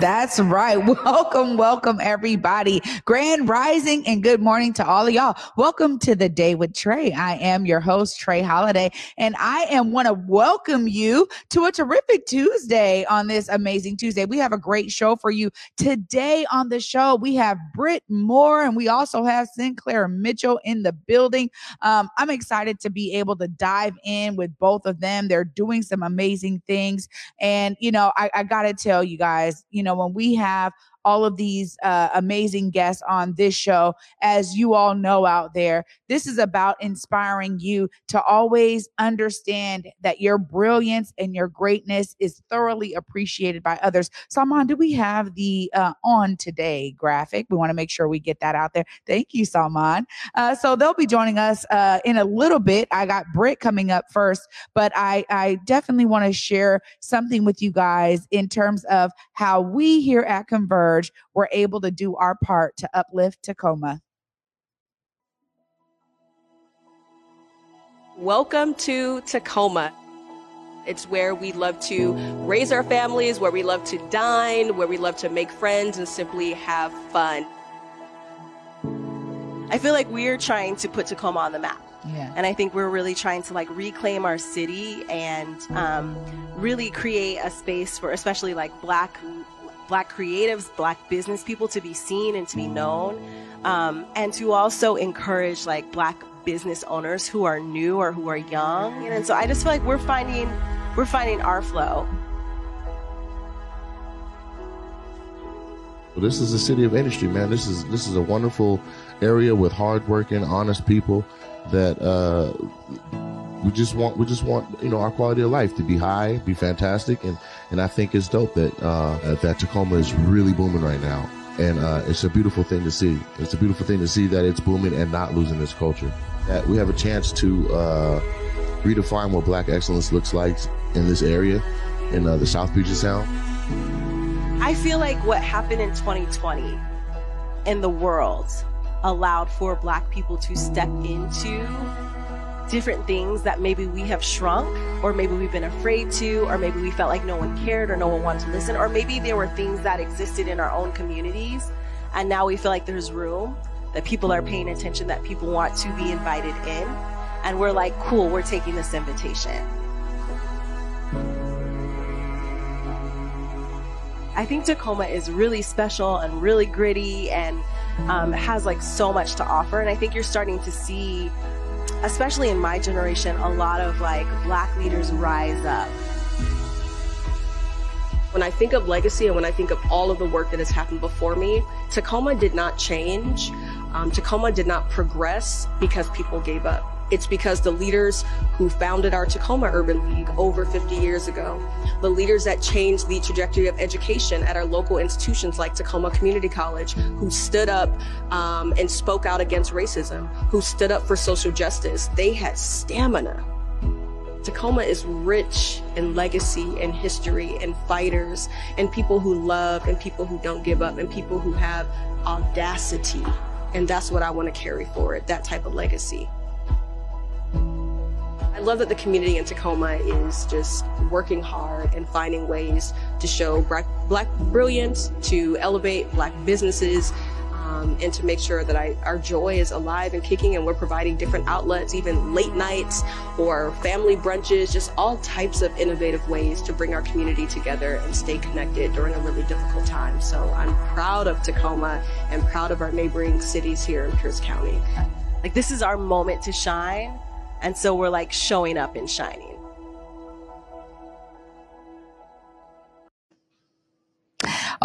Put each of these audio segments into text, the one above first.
That's right. Welcome, welcome, everybody. Grand rising and good morning to all of y'all. Welcome to the day with Trey. I am your host, Trey Holiday, and I am want to welcome you to a terrific Tuesday on this amazing Tuesday. We have a great show for you today on the show. We have Britt Moore and we also have Sinclair Mitchell in the building. Um, I'm excited to be able to dive in with both of them. They're doing some amazing things. And, you know, I, I got to tell you guys, you know, when we have all of these uh, amazing guests on this show. As you all know out there, this is about inspiring you to always understand that your brilliance and your greatness is thoroughly appreciated by others. Salman, do we have the uh, on today graphic? We want to make sure we get that out there. Thank you, Salman. Uh, so they'll be joining us uh, in a little bit. I got Britt coming up first, but I, I definitely want to share something with you guys in terms of how we here at Converge we're able to do our part to uplift Tacoma. Welcome to Tacoma. It's where we love to raise our families, where we love to dine, where we love to make friends and simply have fun. I feel like we're trying to put Tacoma on the map. Yeah. And I think we're really trying to like reclaim our city and um, really create a space for especially like black black creatives, black business people to be seen and to be known, um, and to also encourage like black business owners who are new or who are young. And so I just feel like we're finding we're finding our flow. Well, this is a city of industry, man. This is this is a wonderful area with hardworking, honest people that uh, we just want we just want you know our quality of life to be high, be fantastic, and and I think it's dope that uh, that Tacoma is really booming right now, and uh, it's a beautiful thing to see. It's a beautiful thing to see that it's booming and not losing its culture. That we have a chance to uh, redefine what Black excellence looks like in this area, in uh, the South Puget Sound. I feel like what happened in 2020 in the world allowed for Black people to step into different things that maybe we have shrunk or maybe we've been afraid to or maybe we felt like no one cared or no one wanted to listen or maybe there were things that existed in our own communities and now we feel like there's room that people are paying attention that people want to be invited in and we're like cool we're taking this invitation I think Tacoma is really special and really gritty and um, has like so much to offer. And I think you're starting to see especially in my generation, a lot of like black leaders rise up. When I think of legacy and when I think of all of the work that has happened before me, Tacoma did not change. Um, Tacoma did not progress because people gave up. It's because the leaders who founded our Tacoma Urban League over 50 years ago, the leaders that changed the trajectory of education at our local institutions like Tacoma Community College, who stood up um, and spoke out against racism, who stood up for social justice, they had stamina. Tacoma is rich in legacy and history and fighters and people who love and people who don't give up and people who have audacity. And that's what I want to carry forward, that type of legacy. I love that the community in Tacoma is just working hard and finding ways to show black, black brilliance, to elevate black businesses, um, and to make sure that I, our joy is alive and kicking and we're providing different outlets, even late nights or family brunches, just all types of innovative ways to bring our community together and stay connected during a really difficult time. So I'm proud of Tacoma and proud of our neighboring cities here in Pierce County. Like this is our moment to shine. And so we're like showing up and shining.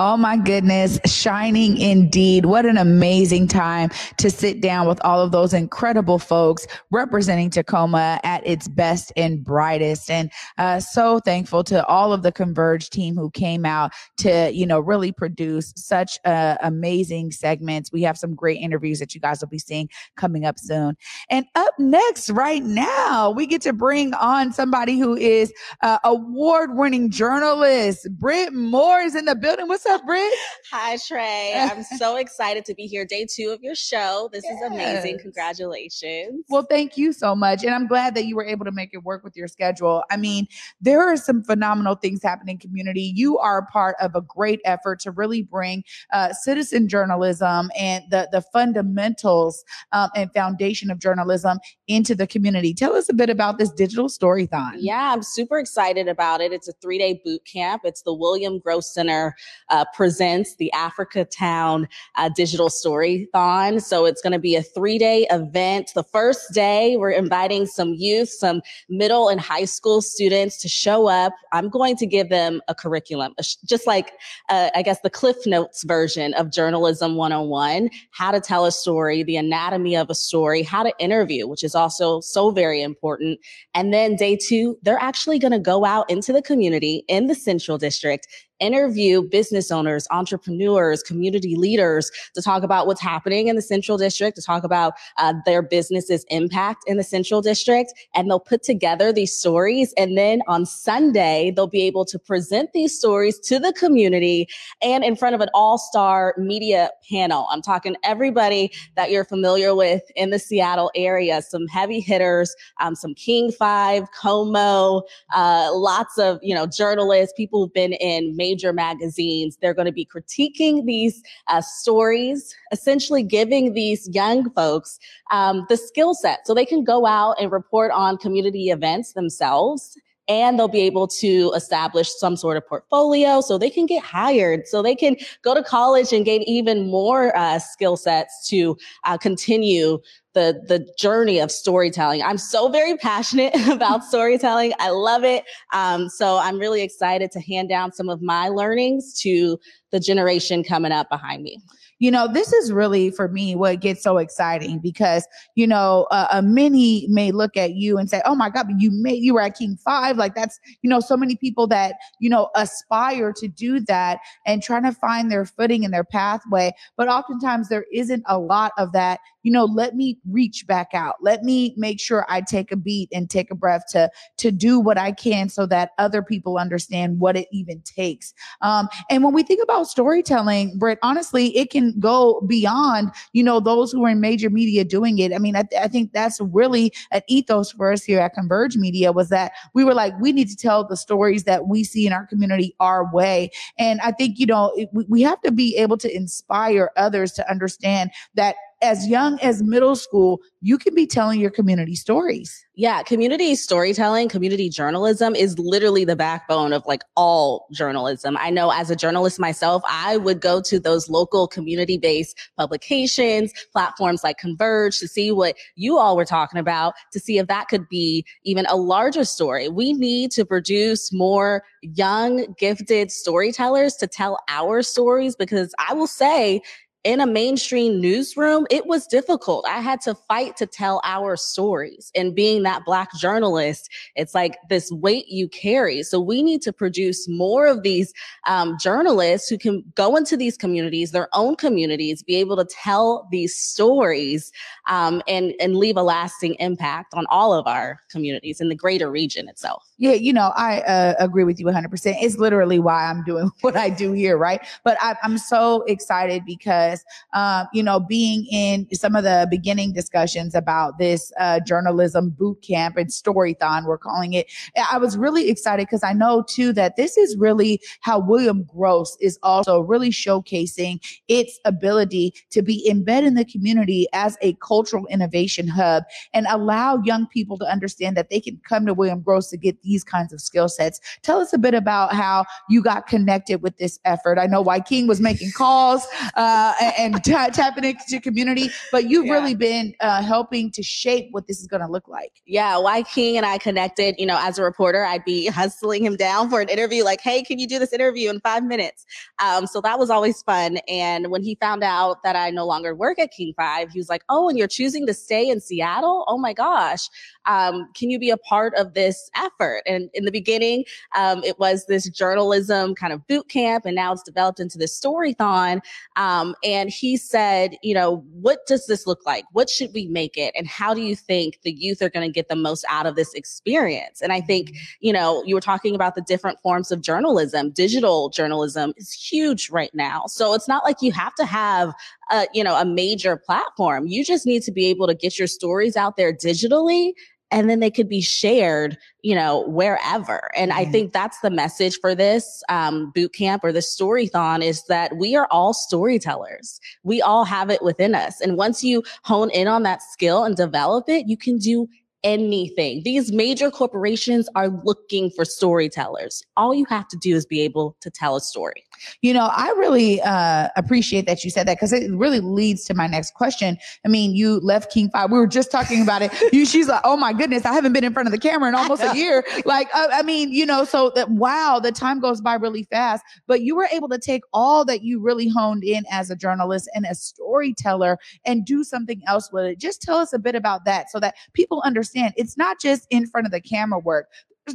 Oh my goodness, shining indeed. What an amazing time to sit down with all of those incredible folks representing Tacoma at its best and brightest. And uh, so thankful to all of the Converge team who came out to, you know, really produce such uh, amazing segments. We have some great interviews that you guys will be seeing coming up soon. And up next, right now, we get to bring on somebody who is uh, award winning journalist. Britt Moore is in the building. What's up, Britt? Hi, Trey. I'm so excited to be here. Day two of your show. This yes. is amazing. Congratulations. Well, thank you so much. And I'm glad that you were able to make it work with your schedule. I mean, there are some phenomenal things happening in community. You are a part of a great effort to really bring uh, citizen journalism and the, the fundamentals um, and foundation of journalism into the community. Tell us a bit about this digital storython. Yeah, I'm super excited about it. It's a three day boot camp. It's the William Gross Center uh, presents the Africa Town uh, Digital Storython. So it's going to be a three day event. The first day, we're inviting some youth, some middle and high school students to show up. I'm going to give them a curriculum, just like, uh, I guess, the Cliff Notes version of Journalism 101, how to tell a story, the anatomy of a story, how to interview, which is also so very important. And then day two, they're actually going to go out into the community in the Central District interview business owners, entrepreneurs, community leaders to talk about what's happening in the Central District, to talk about uh, their business's impact in the Central District. And they'll put together these stories. And then on Sunday, they'll be able to present these stories to the community and in front of an all star media panel. I'm talking everybody that you're familiar with in the Seattle area, some heavy hitters, um, some King Five, KOMO, uh, lots of, you know, journalists, people who've been in major major magazines. They're going to be critiquing these uh, stories, essentially giving these young folks um, the skill set so they can go out and report on community events themselves and they'll be able to establish some sort of portfolio so they can get hired, so they can go to college and gain even more uh, skill sets to uh, continue the the journey of storytelling. I'm so very passionate about storytelling. I love it. Um, so I'm really excited to hand down some of my learnings to the generation coming up behind me you know, this is really for me what gets so exciting because, you know, uh, uh, many may look at you and say, oh my God, but you made, you were at King Five. Like that's, you know, so many people that, you know, aspire to do that and trying to find their footing and their pathway. But oftentimes there isn't a lot of that you know, let me reach back out. Let me make sure I take a beat and take a breath to to do what I can so that other people understand what it even takes. Um, and when we think about storytelling, Britt, honestly, it can go beyond, you know, those who are in major media doing it. I mean, I, I think that's really an ethos for us here at Converge Media was that we were like, we need to tell the stories that we see in our community our way. And I think, you know, it, we have to be able to inspire others to understand that as young as middle school, you can be telling your community stories. Yeah, community storytelling, community journalism is literally the backbone of like all journalism. I know as a journalist myself, I would go to those local community based publications, platforms like Converge to see what you all were talking about, to see if that could be even a larger story. We need to produce more young, gifted storytellers to tell our stories because I will say, in a mainstream newsroom, it was difficult. I had to fight to tell our stories. And being that Black journalist, it's like this weight you carry. So we need to produce more of these um, journalists who can go into these communities, their own communities, be able to tell these stories um, and, and leave a lasting impact on all of our communities in the greater region itself. Yeah, you know, I uh, agree with you 100%. It's literally why I'm doing what I do here, right? But I, I'm so excited because um, you know, being in some of the beginning discussions about this uh, journalism boot camp and storython, we're calling it, I was really excited because I know too that this is really how William Grose is also really showcasing its ability to be embedded in the community as a cultural innovation hub and allow young people to understand that they can come to William Grose to get these kinds of skill sets. Tell us a bit about how you got connected with this effort. I know Wyking was making calls uh, and, t- tapping into community. But you've Yeah. really been uh, helping to shape what this is going to look like. Yeah, Wyking and I connected, you know, as a reporter, I'd be hustling him down for an interview, like, hey, can you do this interview in five minutes? Um, so that was always fun. And when he found out that I no longer work at King Five, he was like, oh, and you're choosing to stay in Seattle? Oh my gosh. Um, can you be a part of this effort? And in the beginning, um, it was this journalism kind of boot camp, and now it's developed into this storython. Um, and he said, you know, what does this look like? What should we make it? And how do you think the youth are going to get the most out of this experience? And I think, you know, you were talking about the different forms of journalism. Digital journalism is huge right now. So it's not like you have to have a, you know, a major platform. You just need to be able to get your stories out there digitally and then they could be shared, you know, wherever. And I think that's the message for this um, boot camp or this storython is that we are all storytellers. We all have it within us. And once you hone in on that skill and develop it, you can do anything. These major corporations are looking for storytellers. All you have to do is be able to tell a story. You know, I really uh, appreciate that you said that because it really leads to my next question. I mean, you left King Five. We were just talking about it. You, she's like, "Oh my goodness, I haven't been in front of the camera in almost a year." Like, uh, I mean, you know, so that wow, the time goes by really fast. But you were able to take all that you really honed in as a journalist and a storyteller and do something else with it. Just tell us a bit about that so that people understand it's not just in front of the camera work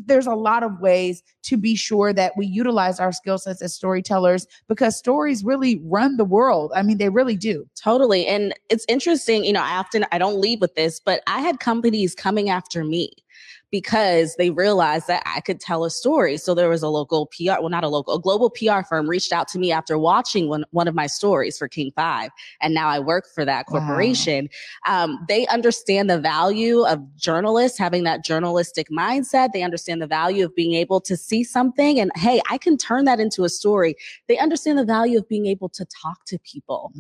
there's a lot of ways to be sure that we utilize our skill sets as storytellers because stories really run the world. I mean, they really do. Totally. And it's interesting, you know, I often I don't leave with this, but I had companies coming after me because they realized that I could tell a story. So there was a local PR, well, not a local, a global PR firm reached out to me after watching one, one of my stories for King Five. And now I work for that Wow. corporation. Um, they understand the value of journalists having that journalistic mindset. They understand the value of being able to see something and, hey, I can turn that into a story. They understand the value of being able to talk to people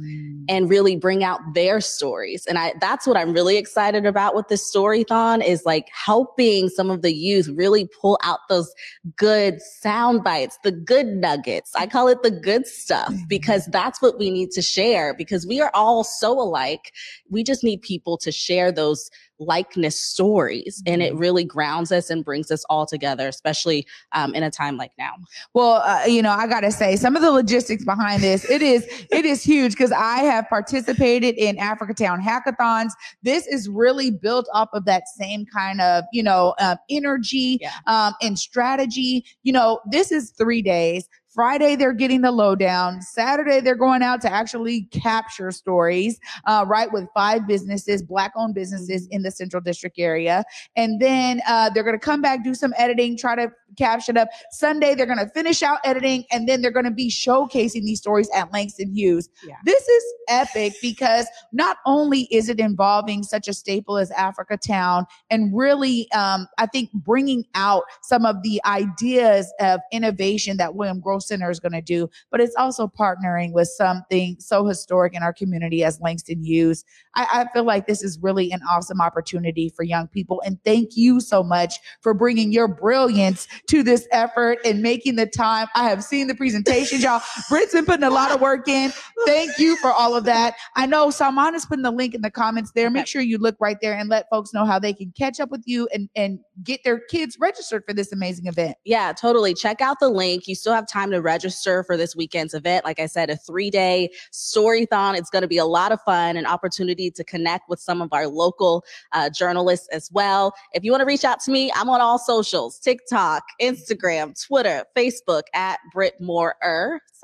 and really bring out their stories. And I that's what I'm really excited about with this storython is like helping some of the youth really pull out those good sound bites, the good nuggets. I call it the good stuff mm-hmm. because that's what we need to share because we are all so alike. We just need people to share those likeness stories and it really grounds us and brings us all together, especially um, in a time like now. Well, uh, you know, I gotta say, some of the logistics behind this, it is it is huge because I have participated in Africa Town hackathons. This is really built off of that same kind of, you know, um, energy Yeah. um, and strategy. You know, this is three days. Friday, they're getting the lowdown. Saturday, they're going out to actually capture stories, uh, right, with five businesses, black owned businesses in the Central District area. And then uh, they're going to come back, do some editing, try to caption up. Sunday, they're going to finish out editing, and then they're going to be showcasing these stories at Langston Hughes. Yeah. This is epic because not only is it involving such a staple as Africa Town and really, um, I think, bringing out some of the ideas of innovation that William Grove Center is going to do, but it's also partnering with something so historic in our community as Langston Hughes. I, I feel like this is really an awesome opportunity for young people. And thank you so much for bringing your brilliance to this effort and making the time. I have seen the presentation, y'all. Britt's been putting a lot of work in. Thank you for all of that. I know Salman is putting the link in the comments there. Make sure you look right there and let folks know how they can catch up with you and, and get their kids registered for this amazing event. Yeah, totally. Check out the link. You still have time to register for this weekend's event. Like I said, a three day storython. It's going to be a lot of fun, an opportunity to connect with some of our local uh, journalists as well. If you want to reach out to me, I'm on all socials TikTok, Instagram, Twitter, Facebook at Britt Moore.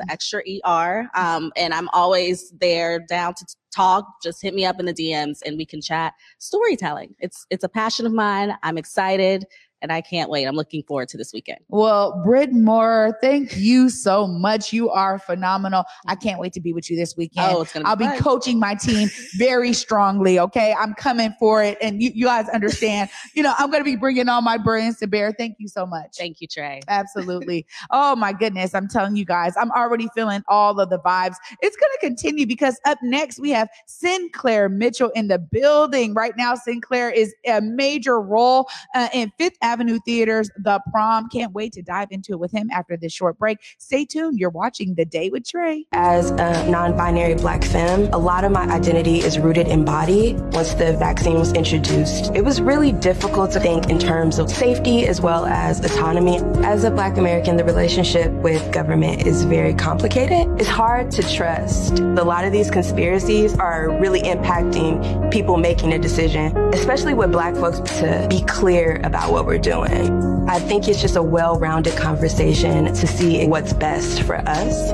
An extra ER. Um, and I'm always there down to talk. Just hit me up in the DMs and we can chat storytelling. It's it's a passion of mine. I'm excited and I can't wait. I'm looking forward to this weekend. Well, Britt Moore, thank you so much. You are phenomenal. I can't wait to be with you this weekend. Oh, it's gonna I'll be fun. coaching my team very strongly. Okay. I'm coming for it. And you, you guys understand, you know, I'm going to be bringing all my brains to bear. Thank you so much. Thank you, Trey. Absolutely. Oh my goodness. I'm telling you guys, I'm already feeling all of the vibes. It's going to continue because up next we have Sinclair Mitchell in the building. Right now, Sinclair is a major role uh, in Fifth Avenue Theater's The Prom. Can't wait to dive into it with him after this short break. Stay tuned. You're watching The Day with Trey. As a non binary black femme, a lot of my identity is rooted in body. Once the vaccine was introduced, it was really difficult to think in terms of safety as well as autonomy. As a black American, the relationship with government is very complicated. It's hard to trust. A lot of these conspiracies are really impacting people making a decision, especially with black folks to be clear about what we're doing. I think it's just a well rounded conversation to see what's best for us.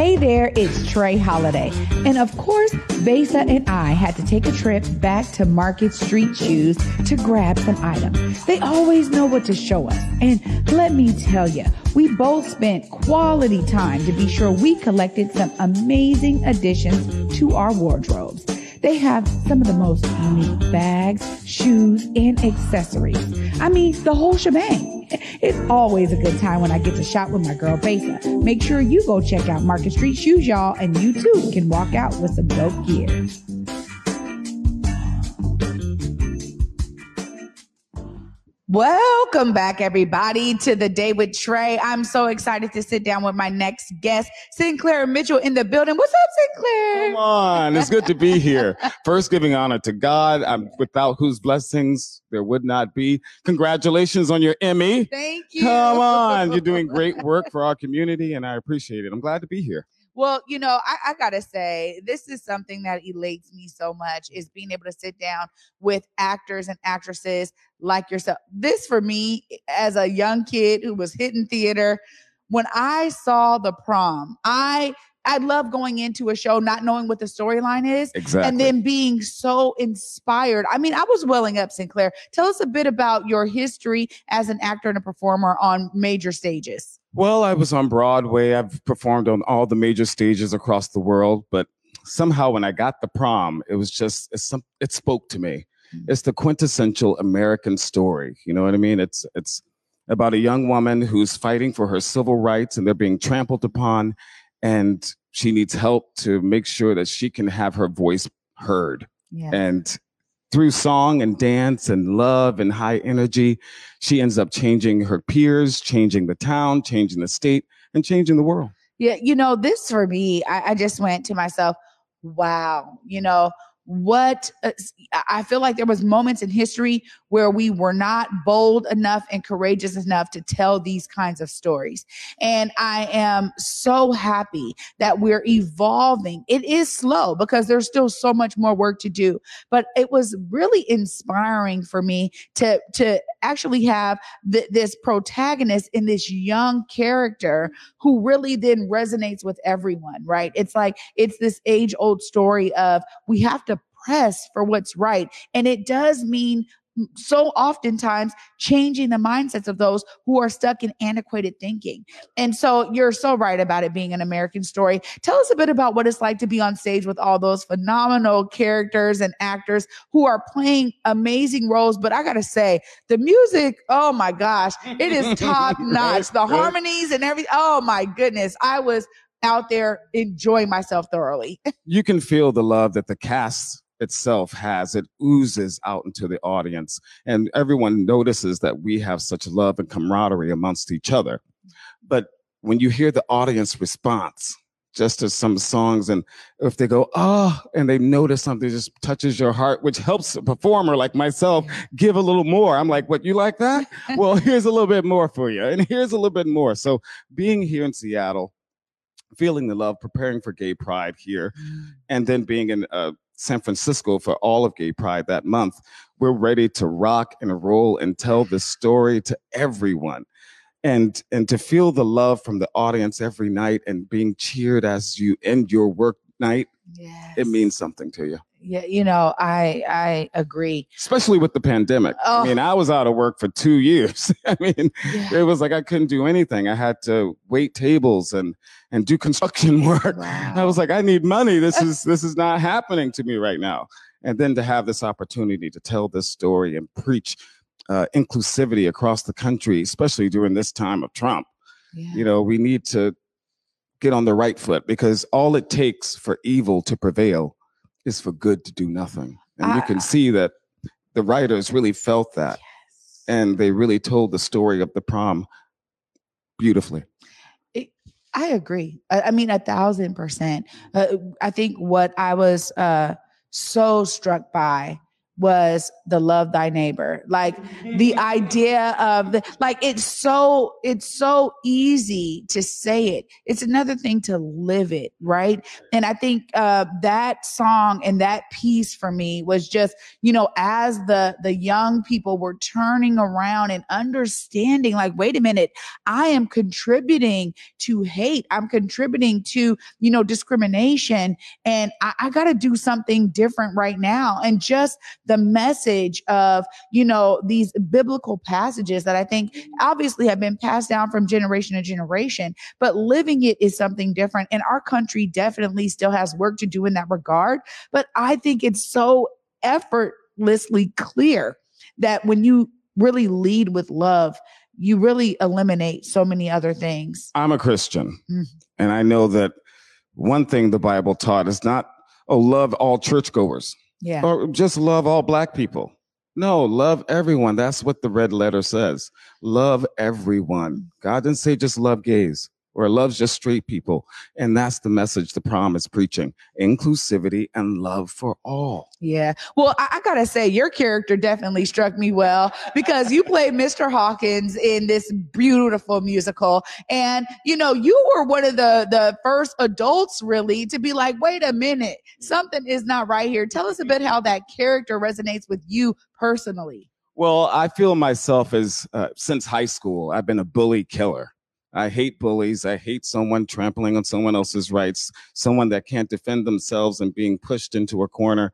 Hey there, it's Trey Holiday. And of course, Besa and I had to take a trip back to Market Street Shoes to grab some items. They always know what to show us. And let me tell you, we both spent quality time to be sure we collected some amazing additions to our wardrobes. They have some of the most unique bags, shoes, and accessories. I mean, the whole shebang. It's always a good time when I get to shop with my girl Besa. Make sure you go check out Market Street Shoes, y'all, and you too can walk out with some dope gear. Welcome back, everybody, to the day with Trey. I'm so excited to sit down with my next guest, Sinclair Mitchell, in the building. What's up, Sinclair? Come on, it's good to be here. First, giving honor to God, I'm, without whose blessings there would not be. Congratulations on your Emmy. Thank you. Come on, you're doing great work for our community, and I appreciate it. I'm glad to be here. Well, you know, I, I, gotta say, this is something that elates me so much is being able to sit down with actors and actresses like yourself. This for me, eh, as a young kid who was hitting theater, when I saw the prom, I I love going into a show not knowing what the storyline is. Exactly. And then being so inspired. I mean, I was welling up, Sinclair. Tell us a bit about your history as an actor and a performer on major stages. Well, I was on Broadway. I've performed on all the major stages across the world, but somehow when I got the prom, it was just some, it spoke to me. Mm. It's the quintessential American story. You know what I mean? It's it's about a young woman who's fighting for her civil rights and they're being trampled upon and she needs help to make sure that she can have her voice heard. Yeah. And through song and dance and love and high energy, she ends up changing her peers, changing the town, changing the state, and changing the world. Yeah, you know, this for me, I, I just went to myself, wow, you know, what uh, I feel like there was moments in history where we were not bold enough and courageous enough to tell these kinds of stories. And I am so happy that we're evolving. It is slow because there's still so much more work to do, but it was really inspiring for me to to actually have th- this protagonist in this young character who really then resonates with everyone, right? It's like it's this age old story of we have to press for what's right. And it does mean so oftentimes changing the mindsets of those who are stuck in antiquated thinking. And so you're so right about it being an American story. Tell us a bit about what it's like to be on stage with all those phenomenal characters and actors who are playing amazing roles. But I got to say, the music, oh my gosh, it is top notch. The harmonies and everything. Oh my goodness. I was out there enjoying myself thoroughly. you can feel the love that the cast itself has. It oozes out into the audience, and everyone notices that we have such love and camaraderie amongst each other. But when you hear the audience response, just to some songs, and if they go, oh, and they notice something just touches your heart, which helps a performer like myself give a little more. I'm like, what, you like that? well, here's a little bit more for you, and here's a little bit more. So being here in Seattle, feeling the love, preparing for Gay Pride here, mm. and then being in uh, San Francisco for all of Gay Pride that month. We're ready to rock and roll and tell this story to everyone. And, and to feel the love from the audience every night and being cheered as you end your work night, yes. it means something to you yeah, you know, I I agree. Especially with the pandemic. Oh. I mean, I was out of work for two years. I mean, yeah. it was like I couldn't do anything. I had to wait tables and and do construction work. Wow. I was like, I need money. This is this is not happening to me right now. And then to have this opportunity to tell this story and preach uh, inclusivity across the country, especially during this time of Trump. Yeah. You know, we need to get on the right foot because all it takes for evil to prevail is for good to do nothing. And you can see that the writers really felt that. Yes. And they really told the story of the prom beautifully. I agree. I, I mean, a thousand percent. Uh, I think what I was uh, so struck by was the love thy neighbor. Like the idea of the like it's so it's so easy to say it. It's another thing to live it right? And i think uh that song and that piece for me was just you know as the the young people were turning around and understanding like wait a minute i am contributing to hate. I'm contributing to you know discrimination. And i, I got to do something different right now. And just the message of, you know, these biblical passages that I think obviously have been passed down from generation to generation, but living it is something different. And our country definitely still has work to do in that regard. But I think it's so effortlessly clear that when you really lead with love, you really eliminate so many other things. I'm a Christian, Mhm. and I know that one thing the Bible taught is not, oh, love all churchgoers Yeah. or just love all black people. No, love everyone. That's what the red letter says. Love everyone. God didn't say just love gays or loves just straight people. And that's the message the prom is preaching inclusivity and love for all. Yeah. Well, I, I gotta say, your character definitely struck me well because you played Mr. Hawkins in this beautiful musical, and you know you were one of the the first adults really to be like, wait a minute, something is not right here. Tell us a bit how that character resonates with you personally. Well, I feel myself as uh, since high school, I've been a bully killer. I hate bullies. I hate someone trampling on someone else's rights, someone that can't defend themselves and being pushed into a corner.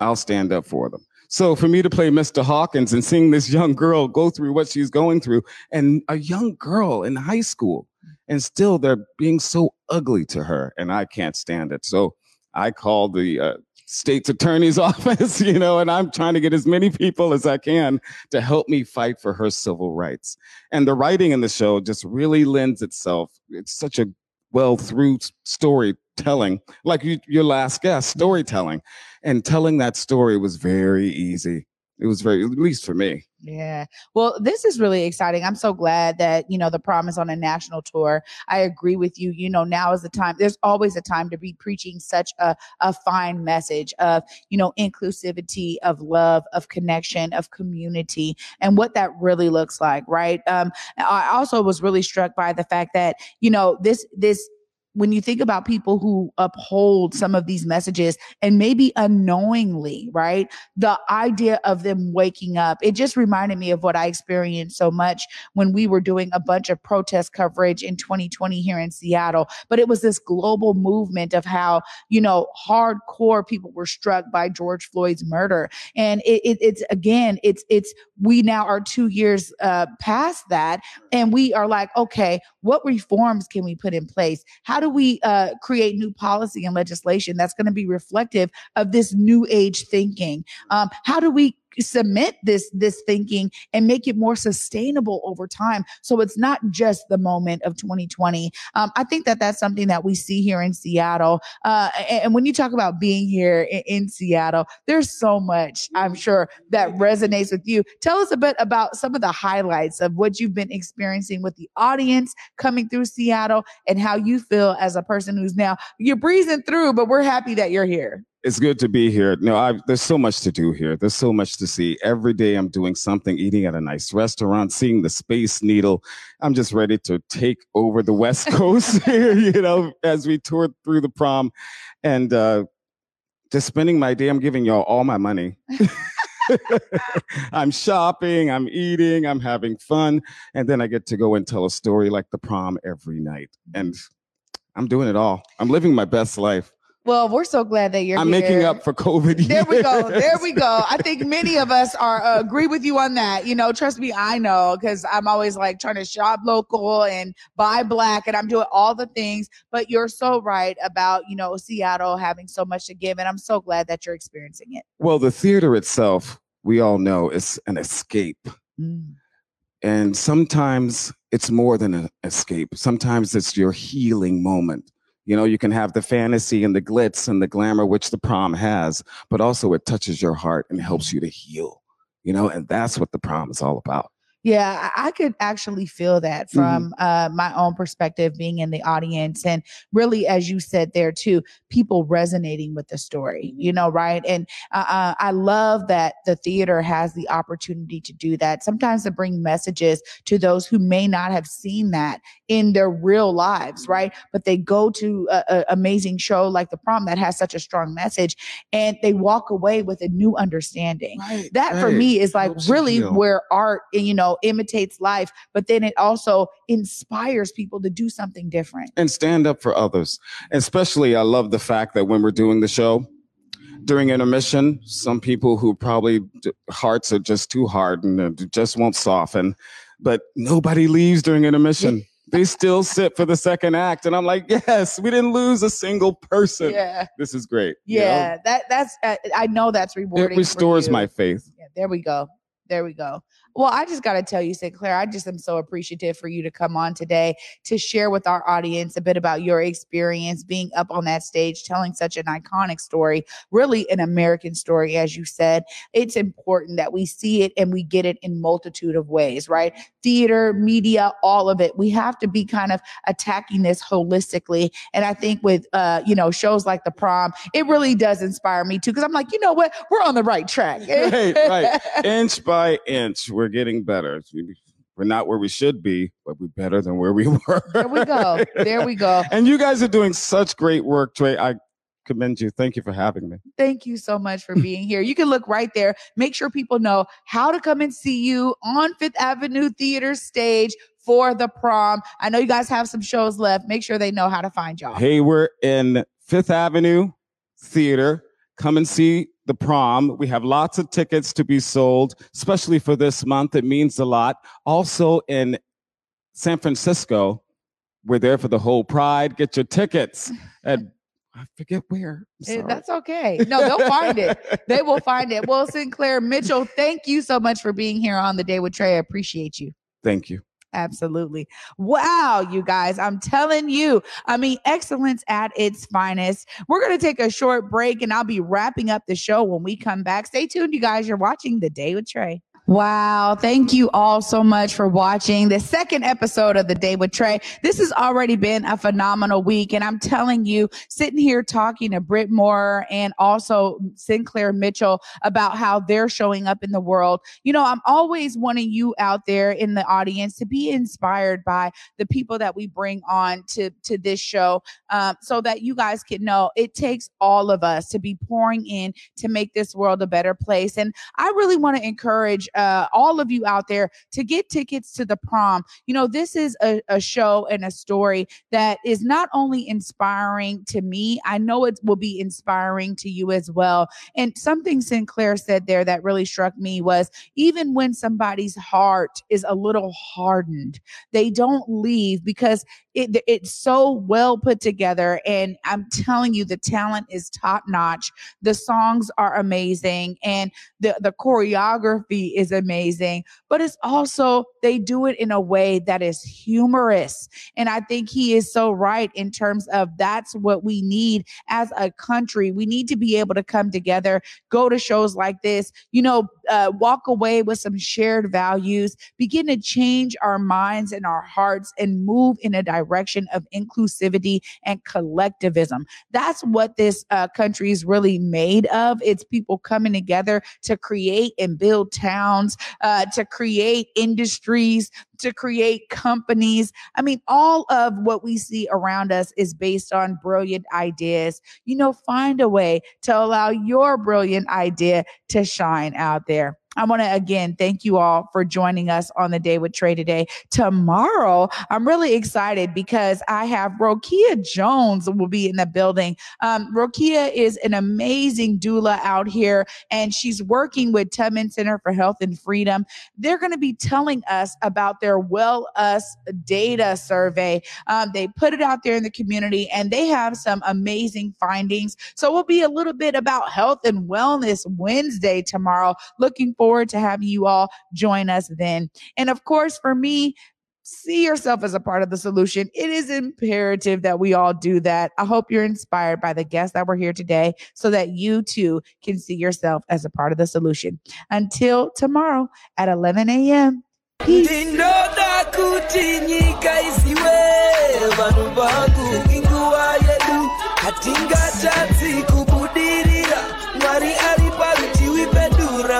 I'll stand up for them. So for me to play Mr. Hawkins and seeing this young girl go through what she's going through, and a young girl in high school, and still they're being so ugly to her, and I can't stand it. So I called the uh, state's attorney's office, you know, and I'm trying to get as many people as I can to help me fight for her civil rights. And the writing in the show just really lends itself. It's such a well through storytelling, like you, your last guest, storytelling. And telling that story was very easy. It was very, at least for me. Yeah. Well, this is really exciting. I'm so glad that, you know, the prom is on a national tour. I agree with you. You know, now is the time. There's always a time to be preaching such a, a fine message of, you know, inclusivity, of love, of connection, of community, and what that really looks like, right? Um, I also was really struck by the fact that, you know, this, this, when you think about people who uphold some of these messages and maybe unknowingly, right? The idea of them waking up, it just reminded me of what I experienced so much when we were doing a bunch of protest coverage in 2020 here in Seattle. But it was this global movement of how, you know, hardcore people were struck by George Floyd's murder. And it, it, it's again, it's, it's, we now are two years uh, past that. And we are like, okay, what reforms can we put in place? How do we uh, create new policy and legislation that's going to be reflective of this new age thinking? Um, how do we cement this this thinking and make it more sustainable over time. So it's not just the moment of 2020 um, i think that that's something that we see here in seattle. Uh, and, and when you talk about being here in, in seattle there's so much i'm sure that resonates with you. Tell us a bit about some of the highlights of what you've been experiencing with the audience coming through seattle and how you feel as a person who's now you're breezing through but we're happy that you're here It's good to be here. No, I, there's so much to do here. There's so much to see. Every day I'm doing something, eating at a nice restaurant, seeing the Space Needle. I'm just ready to take over the West Coast here, you know, as we tour through the prom and uh, just spending my day. I'm giving y'all all my money. I'm shopping, I'm eating, I'm having fun. And then I get to go and tell a story like the prom every night. And I'm doing it all. I'm living my best life. Well we're so glad that you're I'm here. making up for COVID. There we go. There we go. I think many of us are uh, agree with you on that. You know, trust me, I know because I'm always like trying to shop local and buy black, and I'm doing all the things. But you're so right about you know Seattle having so much to give, and I'm so glad that you're experiencing it. Well, the theater itself, we all know, is an escape. Mm. And sometimes it's more than an escape. Sometimes it's your healing moment. You know, you can have the fantasy and the glitz and the glamour, which the prom has, but also it touches your heart and helps you to heal, you know, and that's what the prom is all about. Yeah, I could actually feel that Mm-hmm. from uh, my own perspective, being in the audience, and really, as you said there too, people resonating with the story. You know, right? And uh, uh, I love that the theater has the opportunity to do that. Sometimes to bring messages to those who may not have seen that in their real lives, right? But they go to an amazing show like the prom that has such a strong message, and they walk away with a new understanding Right. that for me is like really where art you know imitates life but then it also inspires people to do something different and stand up for others. Especially, I love the fact that when we're doing the show during intermission, some people who probably hearts are just too hard and uh, just won't soften, but nobody leaves during intermission. They still sit for the second act, and I'm like, yes, we didn't lose a single person. yeah This is great. you know? yeah that that's uh, i know that's rewarding it restores my faith. Yeah, there we go. There we go. Well, I just got to tell you, Sinclair, I just am so appreciative for you to come on today to share with our audience a bit about your experience being up on that stage, telling such an iconic story, really an American story, as you said. It's important that we see it and we get it in multitude of ways, right? Theater, media, all of it. We have to be kind of attacking this holistically. And I think with, uh, you know, shows like The Prom, it really does inspire me too. Cause I'm like, you know what? We're on the right track. Right, right. inch by inch, we're getting better. We're not where we should be, but we're better than where we were. There we go. There we go. And you guys are doing such great work, Trey. I commend you. Thank you for having me. Thank you so much for being here. You can look right there. Make sure people know how to come and see you on Fifth Avenue Theater stage for the prom. I know you guys have some shows left. Make sure they know how to find y'all. Hey, we're in Fifth Avenue Theater. Come and see the prom. We have lots of tickets to be sold, especially for this month. It means a lot. Also in San Francisco, we're there for the whole pride. Get your tickets at I forget where. Eh. That's okay. No, they'll find it. They will find it. Well, Sinclair Mitchell, thank you so much for being here on the day with Trey. I appreciate you. Thank you. Absolutely. Wow, you guys, I'm telling you, I mean, excellence at its finest. We're going to take a short break and I'll be wrapping up the show when we come back. Stay tuned, you guys. You're watching The Day with Trey. Wow. Thank you all so much for watching the second episode of The Day with Trey. This has already been a phenomenal week. And I'm telling you, sitting here talking to Britt Moore and also Sinclair Mitchell about how they're showing up in the world. You know, I'm always wanting you out there in the audience to be inspired by the people that we bring on to, to this show um, so that you guys can know it takes all of us to be pouring in to make this world a better place. And I really want to encourage uh, all of you out there to get tickets to the prom. You know, this is a, a show and a story that is not only inspiring to me, I know it will be inspiring to you as well. And something Sinclair said there that really struck me was even when somebody's heart is a little hardened, they don't leave because it, it's so well put together. And I'm telling you, the talent is top notch. The songs are amazing. And the, the choreography is amazing, but it's also, they do it in a way that is humorous. And I think he is so right in terms of that's what we need as a country. We need to be able to come together, go to shows like this, you know, uh, walk away with some shared values, begin to change our minds and our hearts and move in a direction of inclusivity and collectivism. That's what this uh, country is really made of. It's people coming together to create and build towns, uh, to create industries, to create companies. I mean, all of what we see around us is based on brilliant ideas. You know, find a way to allow your brilliant idea to shine out there. I want to again thank you all for joining us on the day with Trey today. Tomorrow, I'm really excited because I have Rokia Jones will be in the building. Um, Rokia is an amazing doula out here, and she's working with Tubman Center for Health and Freedom. They're going to be telling us about their Well Us data survey. Um, they put it out there in the community, and they have some amazing findings. So we'll be a little bit about health and wellness Wednesday tomorrow. Looking forward to having you all join us then. And of course, for me, see yourself as a part of the solution. It is imperative that we all do that. I hope you're inspired by the guests that were here today so that you too can see yourself as a part of the solution. Until tomorrow at 11 a.m. Peace.